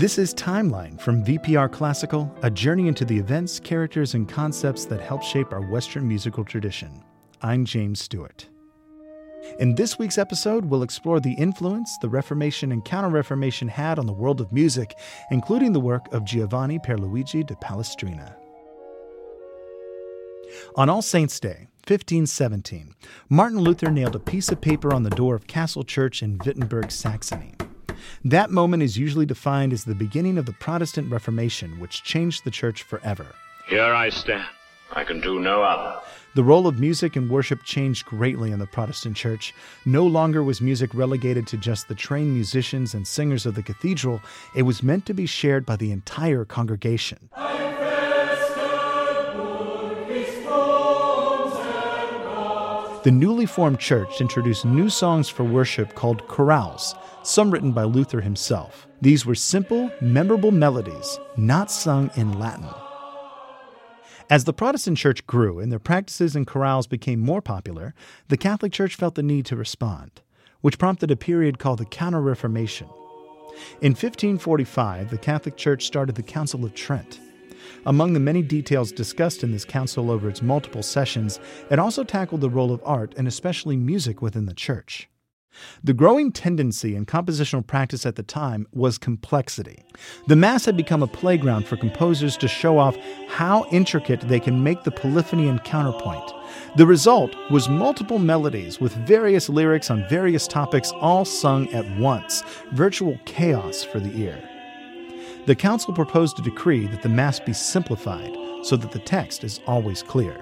This is Timeline from VPR Classical, a journey into the events, characters, and concepts that help shape our Western musical tradition. I'm James Stewart. In this week's episode, we'll explore the influence the Reformation and Counter Reformation had on the world of music, including the work of Giovanni Pierluigi de Palestrina. On All Saints' Day, 1517, Martin Luther nailed a piece of paper on the door of Castle Church in Wittenberg, Saxony. That moment is usually defined as the beginning of the Protestant Reformation, which changed the church forever. Here I stand. I can do no other. The role of music and worship changed greatly in the Protestant church. No longer was music relegated to just the trained musicians and singers of the cathedral, it was meant to be shared by the entire congregation. The newly formed church introduced new songs for worship called chorales, some written by Luther himself. These were simple, memorable melodies, not sung in Latin. As the Protestant church grew and their practices and chorales became more popular, the Catholic Church felt the need to respond, which prompted a period called the Counter Reformation. In 1545, the Catholic Church started the Council of Trent. Among the many details discussed in this council over its multiple sessions, it also tackled the role of art and especially music within the church. The growing tendency in compositional practice at the time was complexity. The Mass had become a playground for composers to show off how intricate they can make the polyphony and counterpoint. The result was multiple melodies with various lyrics on various topics all sung at once, virtual chaos for the ear. The council proposed a decree that the Mass be simplified so that the text is always clear.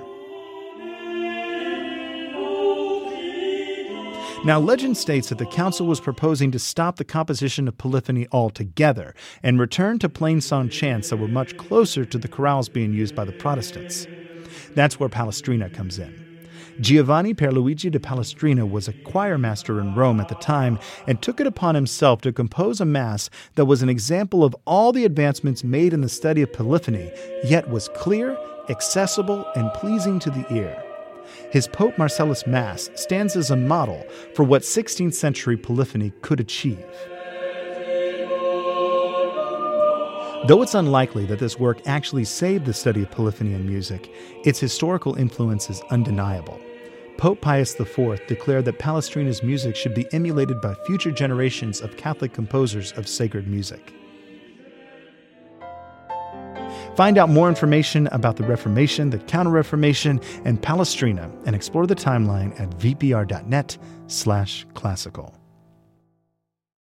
Now, legend states that the council was proposing to stop the composition of polyphony altogether and return to plainsong chants that were much closer to the chorales being used by the Protestants. That's where Palestrina comes in. Giovanni Pierluigi de Palestrina was a choir master in Rome at the time and took it upon himself to compose a mass that was an example of all the advancements made in the study of polyphony, yet was clear, accessible, and pleasing to the ear. His Pope Marcellus Mass stands as a model for what 16th century polyphony could achieve. Though it's unlikely that this work actually saved the study of polyphony in music, its historical influence is undeniable. Pope Pius IV declared that Palestrina's music should be emulated by future generations of Catholic composers of sacred music. Find out more information about the Reformation, the Counter Reformation, and Palestrina, and explore the timeline at vpr.net/classical.